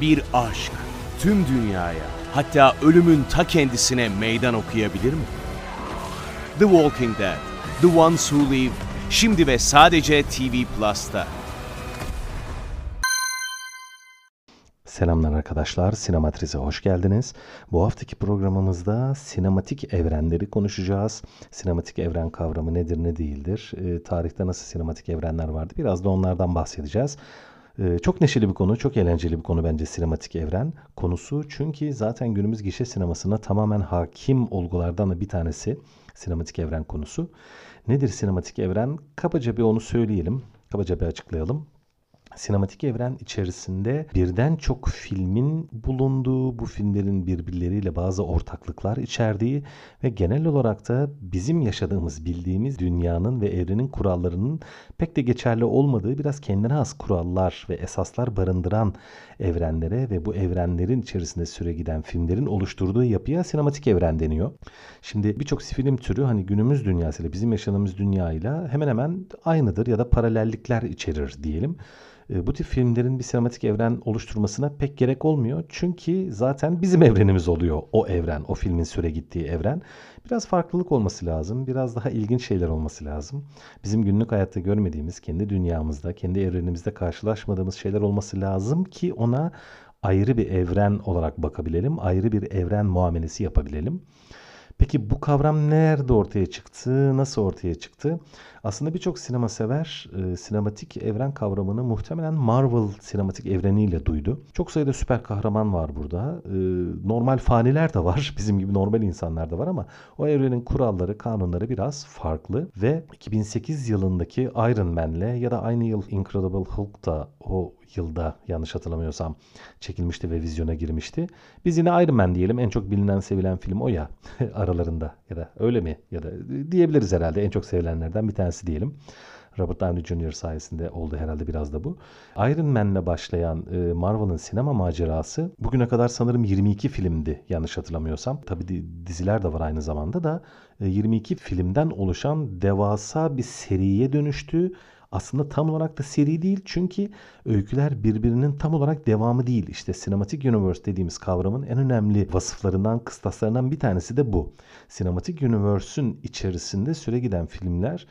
bir aşk tüm dünyaya hatta ölümün ta kendisine meydan okuyabilir mi? The Walking Dead, The Ones Who Live, şimdi ve sadece TV Plus'ta. Selamlar arkadaşlar, Sinematriz'e hoş geldiniz. Bu haftaki programımızda sinematik evrenleri konuşacağız. Sinematik evren kavramı nedir, ne değildir? E, tarihte nasıl sinematik evrenler vardı? Biraz da onlardan bahsedeceğiz. E, çok neşeli bir konu, çok eğlenceli bir konu bence sinematik evren konusu. Çünkü zaten günümüz gişe sinemasına tamamen hakim olgulardan da bir tanesi sinematik evren konusu. Nedir sinematik evren? Kabaca bir onu söyleyelim, kabaca bir açıklayalım sinematik evren içerisinde birden çok filmin bulunduğu, bu filmlerin birbirleriyle bazı ortaklıklar içerdiği ve genel olarak da bizim yaşadığımız, bildiğimiz dünyanın ve evrenin kurallarının pek de geçerli olmadığı biraz kendine has kurallar ve esaslar barındıran evrenlere ve bu evrenlerin içerisinde süre giden filmlerin oluşturduğu yapıya sinematik evren deniyor. Şimdi birçok film türü hani günümüz dünyasıyla bizim yaşadığımız dünyayla hemen hemen aynıdır ya da paralellikler içerir diyelim. E, bu tip filmlerin bir sinematik evren oluşturmasına pek gerek olmuyor. Çünkü zaten bizim evrenimiz oluyor o evren, o filmin süre gittiği evren. Biraz farklılık olması lazım, biraz daha ilginç şeyler olması lazım. Bizim günlük hayatta görmediğimiz, kendi dünyamızda, kendi evrenimizde karşılaşmadığımız şeyler olması lazım ki ona ayrı bir evren olarak bakabilelim, ayrı bir evren muamelesi yapabilelim. Peki bu kavram nerede ortaya çıktı? Nasıl ortaya çıktı? Aslında birçok sinema sever e, sinematik evren kavramını muhtemelen Marvel sinematik evreniyle duydu. Çok sayıda süper kahraman var burada. E, normal faniler de var. Bizim gibi normal insanlar da var ama o evrenin kuralları, kanunları biraz farklı ve 2008 yılındaki Iron Man'le ya da aynı yıl Incredible Hulk da o yılda yanlış hatırlamıyorsam çekilmişti ve vizyona girmişti. Biz yine Iron Man diyelim. En çok bilinen, sevilen film o ya aralarında ya da öyle mi ya da diyebiliriz herhalde en çok sevilenlerden bir tanesi diyelim. Robert Downey Jr. sayesinde oldu herhalde biraz da bu. Iron Man'le başlayan e, Marvel'ın sinema macerası bugüne kadar sanırım 22 filmdi yanlış hatırlamıyorsam. Tabi diziler de var aynı zamanda da 22 e, filmden oluşan devasa bir seriye dönüştü aslında tam olarak da seri değil çünkü öyküler birbirinin tam olarak devamı değil. İşte Cinematic Universe dediğimiz kavramın en önemli vasıflarından, kıstaslarından bir tanesi de bu. Cinematic Universe'ün içerisinde süre giden filmler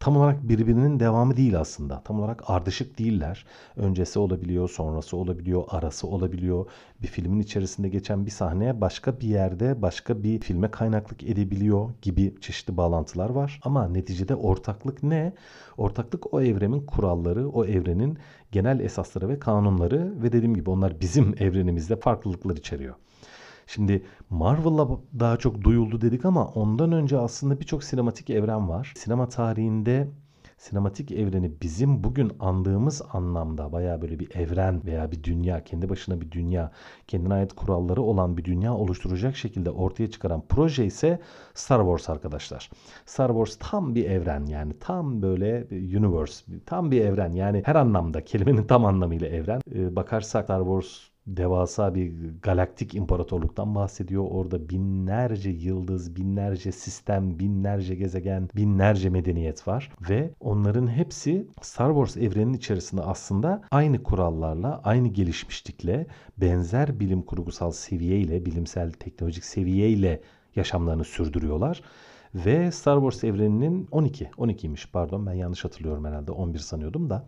tam olarak birbirinin devamı değil aslında. Tam olarak ardışık değiller. Öncesi olabiliyor, sonrası olabiliyor, arası olabiliyor. Bir filmin içerisinde geçen bir sahneye başka bir yerde başka bir filme kaynaklık edebiliyor gibi çeşitli bağlantılar var. Ama neticede ortaklık ne? Ortaklık o evrenin kuralları, o evrenin genel esasları ve kanunları ve dediğim gibi onlar bizim evrenimizde farklılıklar içeriyor. Şimdi Marvel'la daha çok duyuldu dedik ama ondan önce aslında birçok sinematik evren var. Sinema tarihinde sinematik evreni bizim bugün andığımız anlamda baya böyle bir evren veya bir dünya, kendi başına bir dünya, kendine ait kuralları olan bir dünya oluşturacak şekilde ortaya çıkaran proje ise Star Wars arkadaşlar. Star Wars tam bir evren yani tam böyle universe, tam bir evren yani her anlamda kelimenin tam anlamıyla evren. Ee, bakarsak Star Wars devasa bir galaktik imparatorluktan bahsediyor. Orada binlerce yıldız, binlerce sistem, binlerce gezegen, binlerce medeniyet var ve onların hepsi Star Wars evreninin içerisinde aslında aynı kurallarla, aynı gelişmişlikle, benzer bilim kurgusal seviyeyle, bilimsel teknolojik seviyeyle yaşamlarını sürdürüyorlar. Ve Star Wars evreninin 12, 12'ymiş pardon ben yanlış hatırlıyorum herhalde 11 sanıyordum da.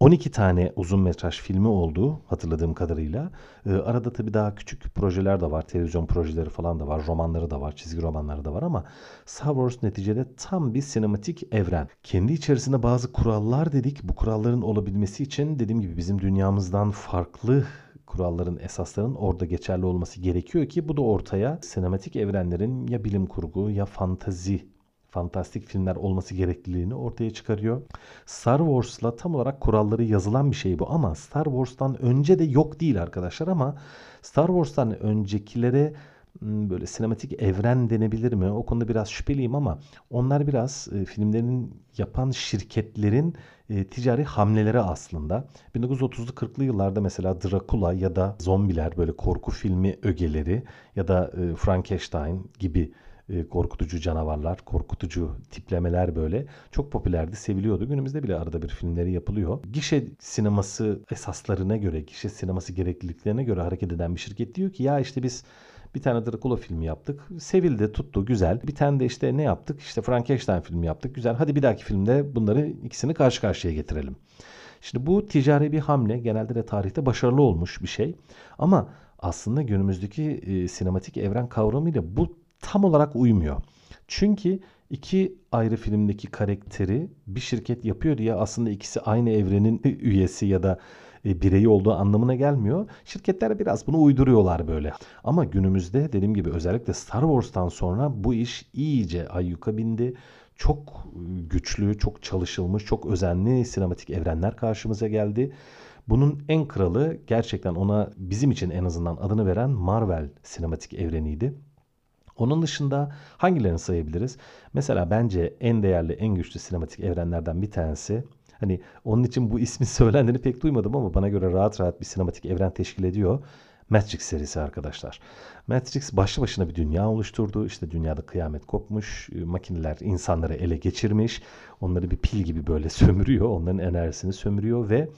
12 tane uzun metraj filmi oldu hatırladığım kadarıyla. Ee, arada tabii daha küçük projeler de var. Televizyon projeleri falan da var. Romanları da var. Çizgi romanları da var ama Star Wars neticede tam bir sinematik evren. Kendi içerisinde bazı kurallar dedik. Bu kuralların olabilmesi için dediğim gibi bizim dünyamızdan farklı kuralların, esasların orada geçerli olması gerekiyor ki bu da ortaya sinematik evrenlerin ya bilim kurgu ya fantazi fantastik filmler olması gerekliliğini ortaya çıkarıyor. Star Wars'la tam olarak kuralları yazılan bir şey bu ama Star Wars'tan önce de yok değil arkadaşlar ama Star Wars'tan öncekilere böyle sinematik evren denebilir mi? O konuda biraz şüpheliyim ama onlar biraz e, filmlerin yapan şirketlerin e, ticari hamleleri aslında. 1930'lu 40'lı yıllarda mesela Dracula ya da zombiler böyle korku filmi ögeleri ya da e, Frankenstein gibi e, korkutucu canavarlar, korkutucu tiplemeler böyle çok popülerdi, seviliyordu. Günümüzde bile arada bir filmleri yapılıyor. Gişe sineması esaslarına göre, gişe sineması gerekliliklerine göre hareket eden bir şirket diyor ki ya işte biz bir tane Dracula filmi yaptık. Sevildi, tuttu, güzel. Bir tane de işte ne yaptık? İşte Frankenstein filmi yaptık. Güzel. Hadi bir dahaki filmde bunları ikisini karşı karşıya getirelim. Şimdi bu ticari bir hamle genelde de tarihte başarılı olmuş bir şey. Ama aslında günümüzdeki e, sinematik evren kavramıyla bu tam olarak uymuyor. Çünkü iki ayrı filmdeki karakteri bir şirket yapıyor diye aslında ikisi aynı evrenin üyesi ya da bireyi olduğu anlamına gelmiyor. Şirketler biraz bunu uyduruyorlar böyle. Ama günümüzde dediğim gibi özellikle Star Wars'tan sonra bu iş iyice ayyuka bindi. Çok e, güçlü, çok çalışılmış, çok özenli sinematik evrenler karşımıza geldi. Bunun en kralı gerçekten ona bizim için en azından adını veren Marvel sinematik evreniydi. Onun dışında hangilerini sayabiliriz? Mesela bence en değerli, en güçlü sinematik evrenlerden bir tanesi Hani onun için bu ismin söylendiğini pek duymadım ama bana göre rahat rahat bir sinematik evren teşkil ediyor. Matrix serisi arkadaşlar. Matrix başlı başına bir dünya oluşturdu. İşte dünyada kıyamet kopmuş, e, makineler insanları ele geçirmiş. Onları bir pil gibi böyle sömürüyor, onların enerjisini sömürüyor ve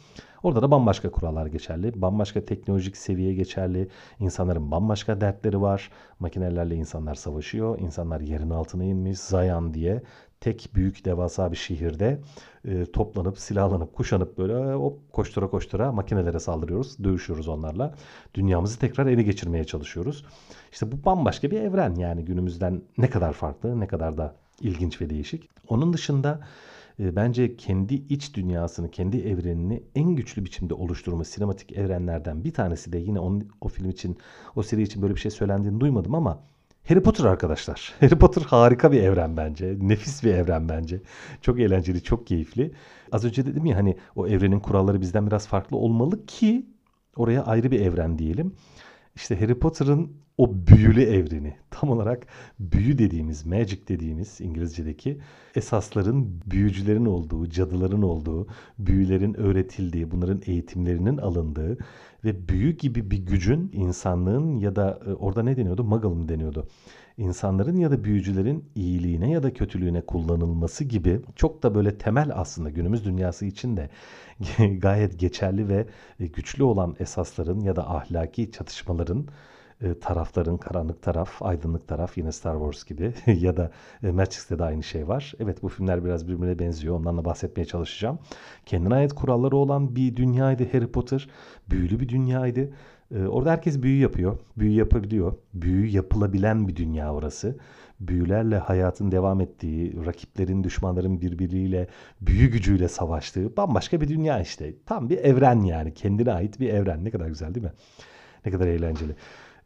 orada da bambaşka kurallar geçerli. Bambaşka teknolojik seviye geçerli. İnsanların bambaşka dertleri var. Makinelerle insanlar savaşıyor. İnsanlar yerin altına inmiş. Zayan diye tek büyük devasa bir şehirde e, toplanıp silahlanıp kuşanıp böyle hop koştura koştura makinelere saldırıyoruz. Dövüşüyoruz onlarla. Dünyamızı tekrar ele geçirmeye çalışıyoruz. İşte bu bambaşka bir evren yani günümüzden ne kadar farklı ne kadar da ilginç ve değişik. Onun dışında e, bence kendi iç dünyasını, kendi evrenini en güçlü biçimde oluşturma sinematik evrenlerden bir tanesi de yine onun, o film için, o seri için böyle bir şey söylendiğini duymadım ama Harry Potter arkadaşlar. Harry Potter harika bir evren bence. Nefis bir evren bence. Çok eğlenceli, çok keyifli. Az önce dedim ya hani o evrenin kuralları bizden biraz farklı olmalı ki oraya ayrı bir evren diyelim. İşte Harry Potter'ın o büyülü evreni tam olarak büyü dediğimiz, magic dediğimiz İngilizce'deki esasların büyücülerin olduğu, cadıların olduğu, büyülerin öğretildiği, bunların eğitimlerinin alındığı ve büyü gibi bir gücün insanlığın ya da e, orada ne deniyordu? Muggle mı deniyordu? İnsanların ya da büyücülerin iyiliğine ya da kötülüğüne kullanılması gibi çok da böyle temel aslında günümüz dünyası için de gayet geçerli ve e, güçlü olan esasların ya da ahlaki çatışmaların e, tarafların karanlık taraf, aydınlık taraf yine Star Wars gibi ya da e, Matrix'te de aynı şey var. Evet bu filmler biraz birbirine benziyor. Ondan da bahsetmeye çalışacağım. Kendine ait kuralları olan bir dünyaydı Harry Potter. Büyülü bir dünyaydı. E, orada herkes büyü yapıyor. Büyü yapabiliyor. Büyü yapılabilen bir dünya orası. Büyülerle hayatın devam ettiği, rakiplerin, düşmanların birbiriyle büyü gücüyle savaştığı bambaşka bir dünya işte. Tam bir evren yani. Kendine ait bir evren. Ne kadar güzel değil mi? Ne kadar eğlenceli.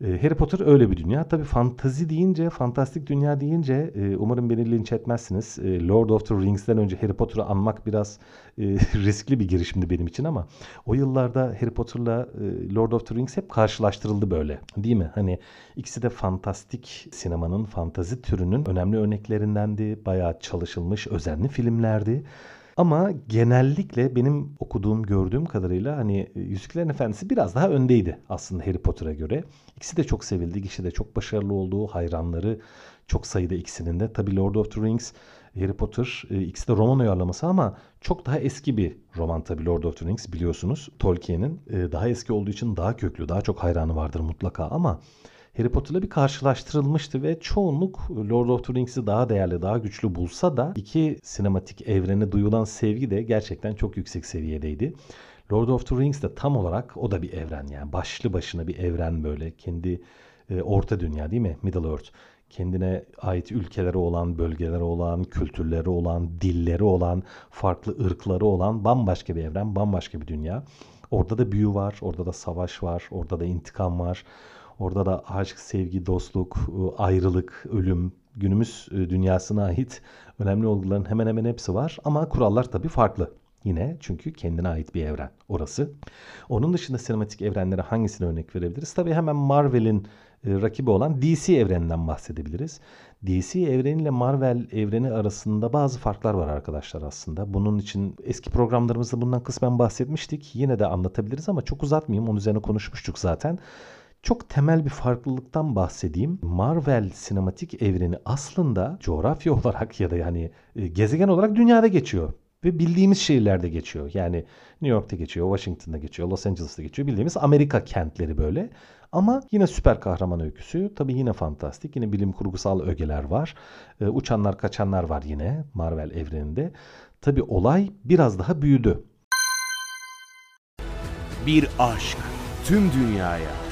Ee, Harry Potter öyle bir dünya. Tabi fantazi deyince, fantastik dünya deyince e, umarım beni linç etmezsiniz. E, Lord of the Rings'ten önce Harry Potter'ı anmak biraz e, riskli bir girişimdi benim için ama o yıllarda Harry Potter'la Lord of the Rings hep karşılaştırıldı böyle. Değil mi? Hani ikisi de fantastik sinemanın, fantazi türünün önemli örneklerindendi. Bayağı çalışılmış, özenli filmlerdi. Ama genellikle benim okuduğum, gördüğüm kadarıyla hani e, Yüzüklerin Efendisi biraz daha öndeydi aslında Harry Potter'a göre. İkisi de çok sevildi, ikisi de çok başarılı olduğu, hayranları çok sayıda ikisinin de. Tabii Lord of the Rings, Harry Potter e, ikisi de roman uyarlaması ama çok daha eski bir roman tabii Lord of the Rings biliyorsunuz. Tolkien'in e, daha eski olduğu için daha köklü, daha çok hayranı vardır mutlaka ama Harry Potter'la bir karşılaştırılmıştı ve çoğunluk Lord of the Rings'i daha değerli, daha güçlü bulsa da iki sinematik evrene duyulan sevgi de gerçekten çok yüksek seviyedeydi. Lord of the Rings de tam olarak o da bir evren yani başlı başına bir evren böyle kendi e, orta dünya değil mi? Middle Earth kendine ait ülkeleri olan, bölgeleri olan, kültürleri olan, dilleri olan, farklı ırkları olan bambaşka bir evren, bambaşka bir dünya. Orada da büyü var, orada da savaş var, orada da intikam var. Orada da aşk, sevgi, dostluk, ıı, ayrılık, ölüm, günümüz ıı, dünyasına ait önemli olguların hemen hemen hepsi var. Ama kurallar tabii farklı. Yine çünkü kendine ait bir evren orası. Onun dışında sinematik evrenlere hangisine örnek verebiliriz? Tabii hemen Marvel'in ıı, rakibi olan DC evreninden bahsedebiliriz. DC evreniyle Marvel evreni arasında bazı farklar var arkadaşlar aslında. Bunun için eski programlarımızda bundan kısmen bahsetmiştik. Yine de anlatabiliriz ama çok uzatmayayım. Onun üzerine konuşmuştuk zaten çok temel bir farklılıktan bahsedeyim. Marvel sinematik evreni aslında coğrafya olarak ya da yani e, gezegen olarak dünyada geçiyor. Ve bildiğimiz şehirlerde geçiyor. Yani New York'ta geçiyor, Washington'da geçiyor, Los Angeles'ta geçiyor. Bildiğimiz Amerika kentleri böyle. Ama yine süper kahraman öyküsü. Tabii yine fantastik. Yine bilim kurgusal ögeler var. Ee, uçanlar kaçanlar var yine Marvel evreninde. Tabii olay biraz daha büyüdü. Bir aşk tüm dünyaya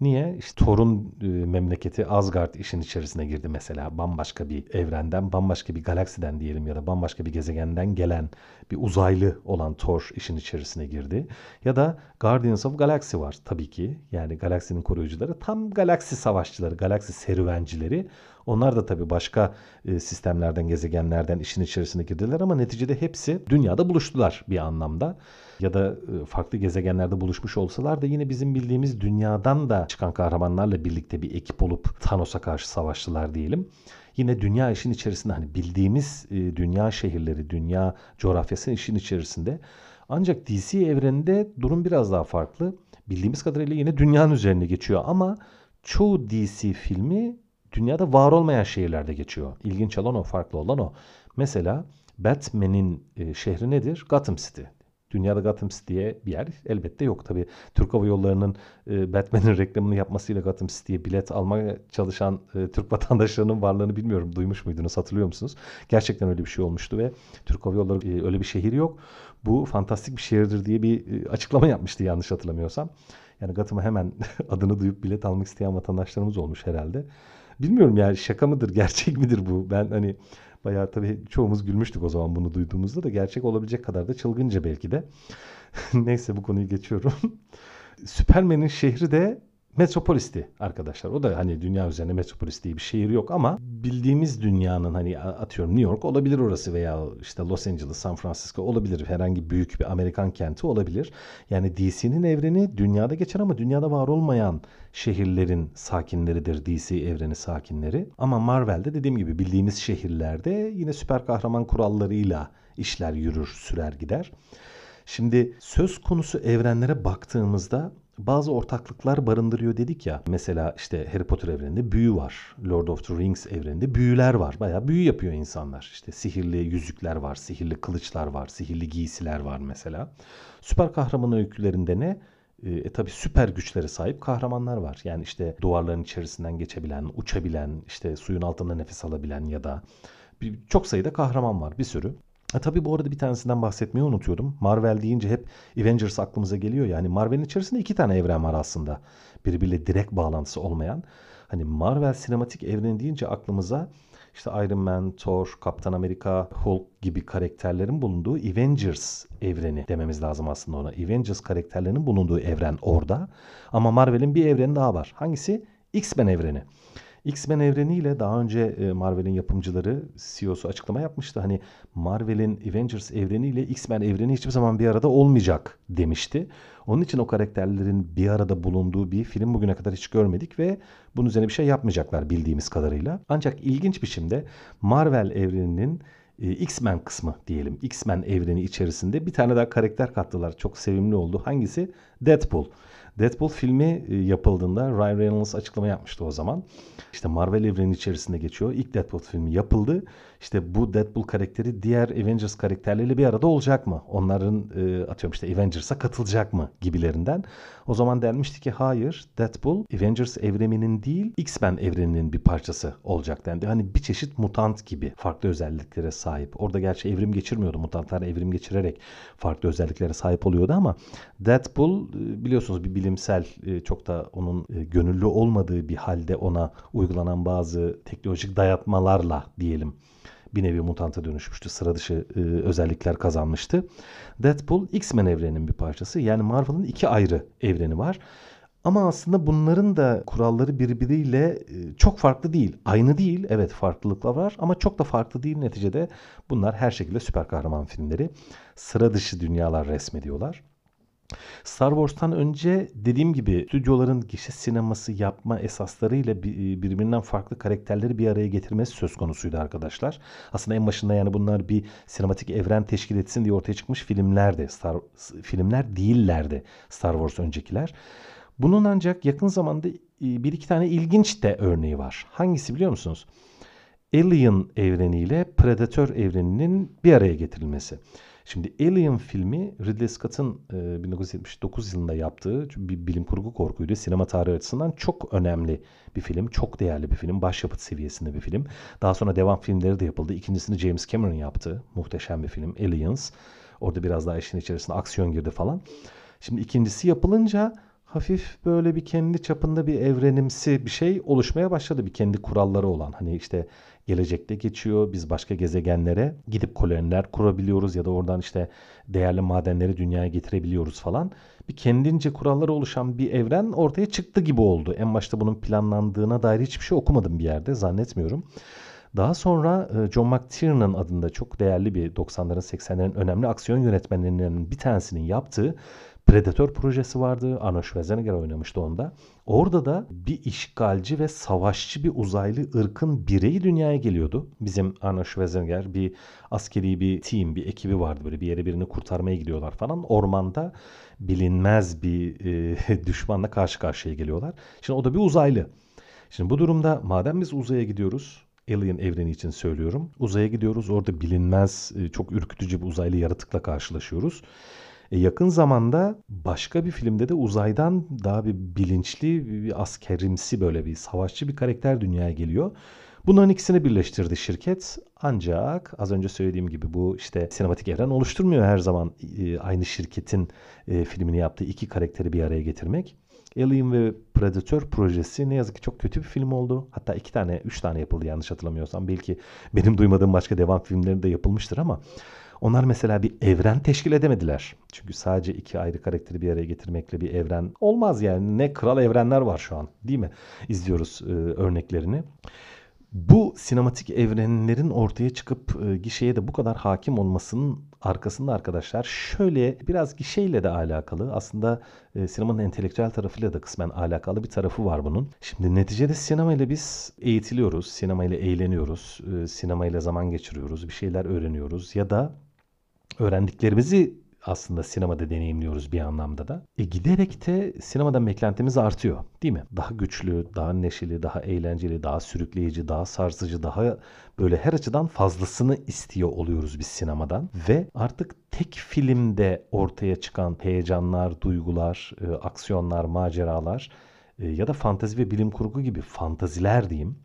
Niye? İşte Thor'un e, memleketi Asgard işin içerisine girdi mesela. Bambaşka bir evrenden, bambaşka bir galaksiden diyelim ya da bambaşka bir gezegenden gelen bir uzaylı olan Thor işin içerisine girdi. Ya da Guardians of Galaxy var tabii ki. Yani galaksinin koruyucuları tam galaksi savaşçıları, galaksi serüvencileri. Onlar da tabii başka e, sistemlerden, gezegenlerden işin içerisine girdiler ama neticede hepsi dünyada buluştular bir anlamda. Ya da e, farklı gezegenlerde buluşmuş olsalar da yine bizim bildiğimiz dünyadan da çıkan kahramanlarla birlikte bir ekip olup Thanos'a karşı savaştılar diyelim. Yine dünya işin içerisinde hani bildiğimiz e, dünya şehirleri, dünya coğrafyasının işin içerisinde. Ancak DC evreninde durum biraz daha farklı. Bildiğimiz kadarıyla yine dünyanın üzerine geçiyor ama çoğu DC filmi dünyada var olmayan şehirlerde geçiyor. İlginç olan o, farklı olan o. Mesela Batman'in e, şehri nedir? Gotham City. Dünyada Gotham City'ye bir yer elbette yok. Tabi Türk Hava Yolları'nın e, Batman'in reklamını yapmasıyla Gotham City'ye bilet almaya çalışan e, Türk vatandaşlarının varlığını bilmiyorum. Duymuş muydunuz, hatırlıyor musunuz? Gerçekten öyle bir şey olmuştu ve Türk Hava Yolları e, öyle bir şehir yok. Bu fantastik bir şehirdir diye bir e, açıklama yapmıştı yanlış hatırlamıyorsam. Yani Gotham'a hemen adını duyup bilet almak isteyen vatandaşlarımız olmuş herhalde. Bilmiyorum yani şaka mıdır, gerçek midir bu? Ben hani bayağı tabii çoğumuz gülmüştük o zaman bunu duyduğumuzda da gerçek olabilecek kadar da çılgınca belki de. Neyse bu konuyu geçiyorum. Süpermen'in şehri de Metropolis'ti arkadaşlar. O da hani dünya üzerinde Metropolis diye bir şehir yok ama bildiğimiz dünyanın hani atıyorum New York olabilir orası veya işte Los Angeles, San Francisco olabilir. Herhangi büyük bir Amerikan kenti olabilir. Yani DC'nin evreni dünyada geçer ama dünyada var olmayan şehirlerin sakinleridir DC evreni sakinleri. Ama Marvel'de dediğim gibi bildiğimiz şehirlerde yine süper kahraman kurallarıyla işler yürür, sürer gider. Şimdi söz konusu evrenlere baktığımızda bazı ortaklıklar barındırıyor dedik ya. Mesela işte Harry Potter evreninde büyü var. Lord of the Rings evreninde büyüler var. Bayağı büyü yapıyor insanlar. İşte sihirli yüzükler var, sihirli kılıçlar var, sihirli giysiler var mesela. Süper kahraman öykülerinde ne? E, e tabi süper güçlere sahip kahramanlar var. Yani işte duvarların içerisinden geçebilen, uçabilen, işte suyun altında nefes alabilen ya da bir, çok sayıda kahraman var bir sürü. E tabii bu arada bir tanesinden bahsetmeyi unutuyordum. Marvel deyince hep Avengers aklımıza geliyor. Yani Marvel'in içerisinde iki tane evren var aslında. Birbiriyle direkt bağlantısı olmayan. Hani Marvel sinematik evreni deyince aklımıza işte Iron Man, Thor, Kaptan Amerika, Hulk gibi karakterlerin bulunduğu Avengers evreni dememiz lazım aslında ona. Avengers karakterlerinin bulunduğu evren orada. Ama Marvel'in bir evreni daha var. Hangisi? X-Men evreni. X-Men evreniyle daha önce e, Marvel'in yapımcıları CEO'su açıklama yapmıştı. Hani Marvel'in Avengers evreniyle X-Men evreni hiçbir zaman bir arada olmayacak demişti. Onun için o karakterlerin bir arada bulunduğu bir film bugüne kadar hiç görmedik ve bunun üzerine bir şey yapmayacaklar bildiğimiz kadarıyla. Ancak ilginç biçimde Marvel evreninin e, X-Men kısmı diyelim. X-Men evreni içerisinde bir tane daha karakter kattılar. Çok sevimli oldu. Hangisi? Deadpool. Deadpool filmi e, yapıldığında Ryan Reynolds açıklama yapmıştı o zaman. İşte Marvel evreni içerisinde geçiyor. İlk Deadpool filmi yapıldı. İşte bu Deadpool karakteri diğer Avengers karakterleriyle bir arada olacak mı? Onların e, atıyorum işte Avengers'a katılacak mı gibilerinden. O zaman denmişti ki hayır Deadpool Avengers evreninin değil X-Men evreninin bir parçası olacak dendi. Hani bir çeşit mutant gibi farklı özelliklere sahip. Orada gerçi evrim geçirmiyordu. Mutantlar evrim geçirerek farklı özelliklere sahip oluyordu ama Deadpool e, biliyorsunuz bir bilimsel e, çok da onun e, gönüllü olmadığı bir halde ona uygulanan bazı teknolojik dayatmalarla diyelim bir nevi mutanta dönüşmüştü. Sıra dışı e, özellikler kazanmıştı. Deadpool X-Men evreninin bir parçası. Yani Marvel'ın iki ayrı evreni var. Ama aslında bunların da kuralları birbiriyle çok farklı değil. Aynı değil. Evet farklılıklar var ama çok da farklı değil neticede. Bunlar her şekilde süper kahraman filmleri. Sıra dışı dünyalar resmediyorlar. Star Wars'tan önce dediğim gibi stüdyoların gişe sineması yapma esaslarıyla birbirinden farklı karakterleri bir araya getirmesi söz konusuydu arkadaşlar. Aslında en başında yani bunlar bir sinematik evren teşkil etsin diye ortaya çıkmış filmlerdi. Star filmler değillerdi Star Wars öncekiler. Bunun ancak yakın zamanda bir iki tane ilginç de örneği var. Hangisi biliyor musunuz? Alien evreniyle Predator evreninin bir araya getirilmesi. Şimdi Alien filmi Ridley Scott'ın e, 1979 yılında yaptığı bir bilim kurgu korkuydu. Sinema tarihi açısından çok önemli bir film. Çok değerli bir film. Başyapıt seviyesinde bir film. Daha sonra devam filmleri de yapıldı. İkincisini James Cameron yaptı. Muhteşem bir film. Aliens. Orada biraz daha işin içerisine aksiyon girdi falan. Şimdi ikincisi yapılınca hafif böyle bir kendi çapında bir evrenimsi bir şey oluşmaya başladı. Bir kendi kuralları olan. Hani işte gelecekte geçiyor. Biz başka gezegenlere gidip koloniler kurabiliyoruz ya da oradan işte değerli madenleri dünyaya getirebiliyoruz falan. Bir kendince kuralları oluşan bir evren ortaya çıktı gibi oldu. En başta bunun planlandığına dair hiçbir şey okumadım bir yerde zannetmiyorum. Daha sonra e, John McTiernan adında çok değerli bir 90'ların 80'lerin önemli aksiyon yönetmenlerinden bir tanesinin yaptığı Predator projesi vardı. Arnold Schwarzenegger oynamıştı onda. Orada da bir işgalci ve savaşçı bir uzaylı ırkın bireyi dünyaya geliyordu. Bizim Arnold Schwarzenegger bir askeri bir team, bir ekibi vardı. Böyle bir yere birini kurtarmaya gidiyorlar falan. Ormanda bilinmez bir e, düşmanla karşı karşıya geliyorlar. Şimdi o da bir uzaylı. Şimdi bu durumda madem biz uzaya gidiyoruz, Alien evreni için söylüyorum. Uzaya gidiyoruz. Orada bilinmez, e, çok ürkütücü bir uzaylı yaratıkla karşılaşıyoruz. E yakın zamanda başka bir filmde de uzaydan daha bir bilinçli, bir askerimsi böyle bir savaşçı bir karakter dünyaya geliyor. Bunların ikisini birleştirdi şirket. Ancak az önce söylediğim gibi bu işte sinematik evren oluşturmuyor her zaman e, aynı şirketin e, filmini yaptığı iki karakteri bir araya getirmek. Alien ve Predator projesi ne yazık ki çok kötü bir film oldu. Hatta iki tane, üç tane yapıldı yanlış hatırlamıyorsam. Belki benim duymadığım başka devam filmleri de yapılmıştır ama onlar mesela bir evren teşkil edemediler. Çünkü sadece iki ayrı karakteri bir araya getirmekle bir evren olmaz yani. Ne kral evrenler var şu an değil mi? İzliyoruz e, örneklerini. Bu sinematik evrenlerin ortaya çıkıp e, gişeye de bu kadar hakim olmasının arkasında arkadaşlar şöyle biraz gişeyle de alakalı aslında e, sinemanın entelektüel tarafıyla da kısmen alakalı bir tarafı var bunun. Şimdi neticede sinemayla biz eğitiliyoruz, sinemayla eğleniyoruz, e, sinemayla zaman geçiriyoruz, bir şeyler öğreniyoruz ya da öğrendiklerimizi aslında sinemada deneyimliyoruz bir anlamda da. E giderek de sinemadan beklentimiz artıyor değil mi? Daha güçlü, daha neşeli, daha eğlenceli, daha sürükleyici, daha sarsıcı, daha böyle her açıdan fazlasını istiyor oluyoruz biz sinemadan. Ve artık tek filmde ortaya çıkan heyecanlar, duygular, e, aksiyonlar, maceralar e, ya da fantezi ve bilim kurgu gibi fantaziler diyeyim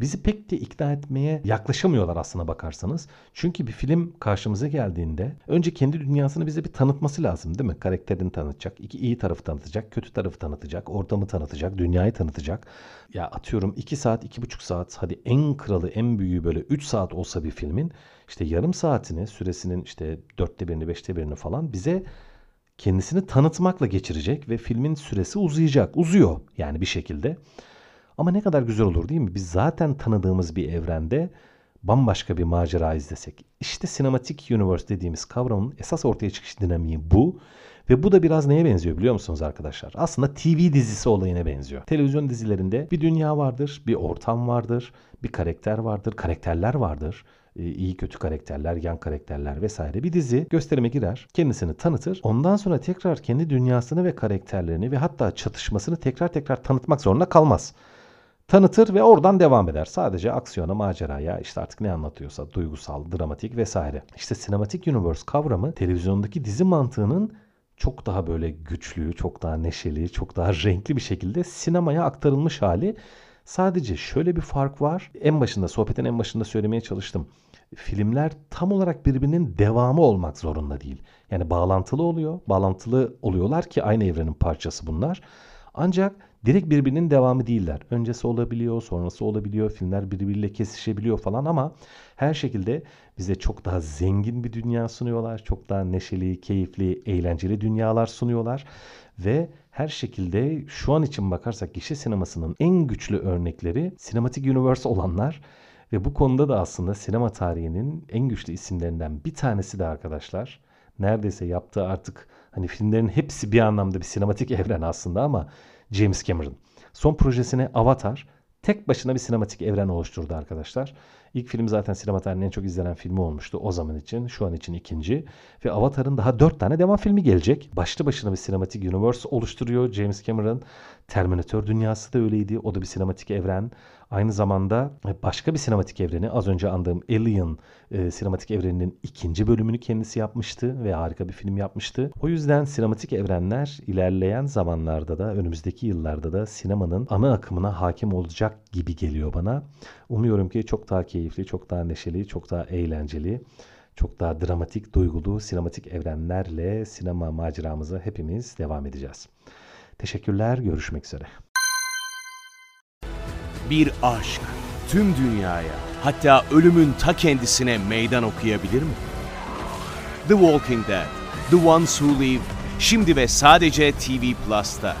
bizi pek de ikna etmeye yaklaşamıyorlar aslına bakarsanız. Çünkü bir film karşımıza geldiğinde önce kendi dünyasını bize bir tanıtması lazım değil mi? Karakterini tanıtacak, iki iyi tarafı tanıtacak, kötü tarafı tanıtacak, ortamı tanıtacak, dünyayı tanıtacak. Ya atıyorum 2 saat, 2,5 saat hadi en kralı, en büyüğü böyle 3 saat olsa bir filmin işte yarım saatini, süresinin işte dörtte birini, beşte birini falan bize kendisini tanıtmakla geçirecek ve filmin süresi uzayacak. Uzuyor yani bir şekilde. Ama ne kadar güzel olur değil mi? Biz zaten tanıdığımız bir evrende bambaşka bir macera izlesek. İşte sinematik universe dediğimiz kavramın esas ortaya çıkış dinamiği bu. Ve bu da biraz neye benziyor biliyor musunuz arkadaşlar? Aslında TV dizisi olayına benziyor. Televizyon dizilerinde bir dünya vardır, bir ortam vardır, bir karakter vardır, karakterler vardır. Ee, iyi kötü karakterler, yan karakterler vesaire bir dizi gösterime girer, kendisini tanıtır. Ondan sonra tekrar kendi dünyasını ve karakterlerini ve hatta çatışmasını tekrar tekrar tanıtmak zorunda kalmaz tanıtır ve oradan devam eder. Sadece aksiyona, maceraya, işte artık ne anlatıyorsa duygusal, dramatik vesaire. İşte sinematik universe kavramı televizyondaki dizi mantığının çok daha böyle güçlü, çok daha neşeli, çok daha renkli bir şekilde sinemaya aktarılmış hali. Sadece şöyle bir fark var. En başında, sohbetin en başında söylemeye çalıştım. Filmler tam olarak birbirinin devamı olmak zorunda değil. Yani bağlantılı oluyor. Bağlantılı oluyorlar ki aynı evrenin parçası bunlar. Ancak direkt birbirinin devamı değiller. Öncesi olabiliyor, sonrası olabiliyor, filmler birbiriyle kesişebiliyor falan ama her şekilde bize çok daha zengin bir dünya sunuyorlar. Çok daha neşeli, keyifli, eğlenceli dünyalar sunuyorlar ve her şekilde şu an için bakarsak gişe sinemasının en güçlü örnekleri sinematik universe olanlar ve bu konuda da aslında sinema tarihinin en güçlü isimlerinden bir tanesi de arkadaşlar neredeyse yaptığı artık Hani filmlerin hepsi bir anlamda bir sinematik evren aslında ama James Cameron. Son projesine Avatar tek başına bir sinematik evren oluşturdu arkadaşlar. İlk film zaten sinema en çok izlenen filmi olmuştu o zaman için. Şu an için ikinci. Ve Avatar'ın daha dört tane devam filmi gelecek. Başlı başına bir sinematik universe oluşturuyor James Cameron. Terminator dünyası da öyleydi. O da bir sinematik evren. Aynı zamanda başka bir sinematik evreni az önce andığım Alien e, sinematik evreninin ikinci bölümünü kendisi yapmıştı ve harika bir film yapmıştı. O yüzden sinematik evrenler ilerleyen zamanlarda da önümüzdeki yıllarda da sinemanın ana akımına hakim olacak gibi geliyor bana. Umuyorum ki çok daha keyifli, çok daha neşeli, çok daha eğlenceli çok daha dramatik, duygulu, sinematik evrenlerle sinema maceramıza hepimiz devam edeceğiz. Teşekkürler, görüşmek üzere. Bir aşk tüm dünyaya hatta ölümün ta kendisine meydan okuyabilir mi? The Walking Dead, The Ones Who Live, şimdi ve sadece TV Plus'ta.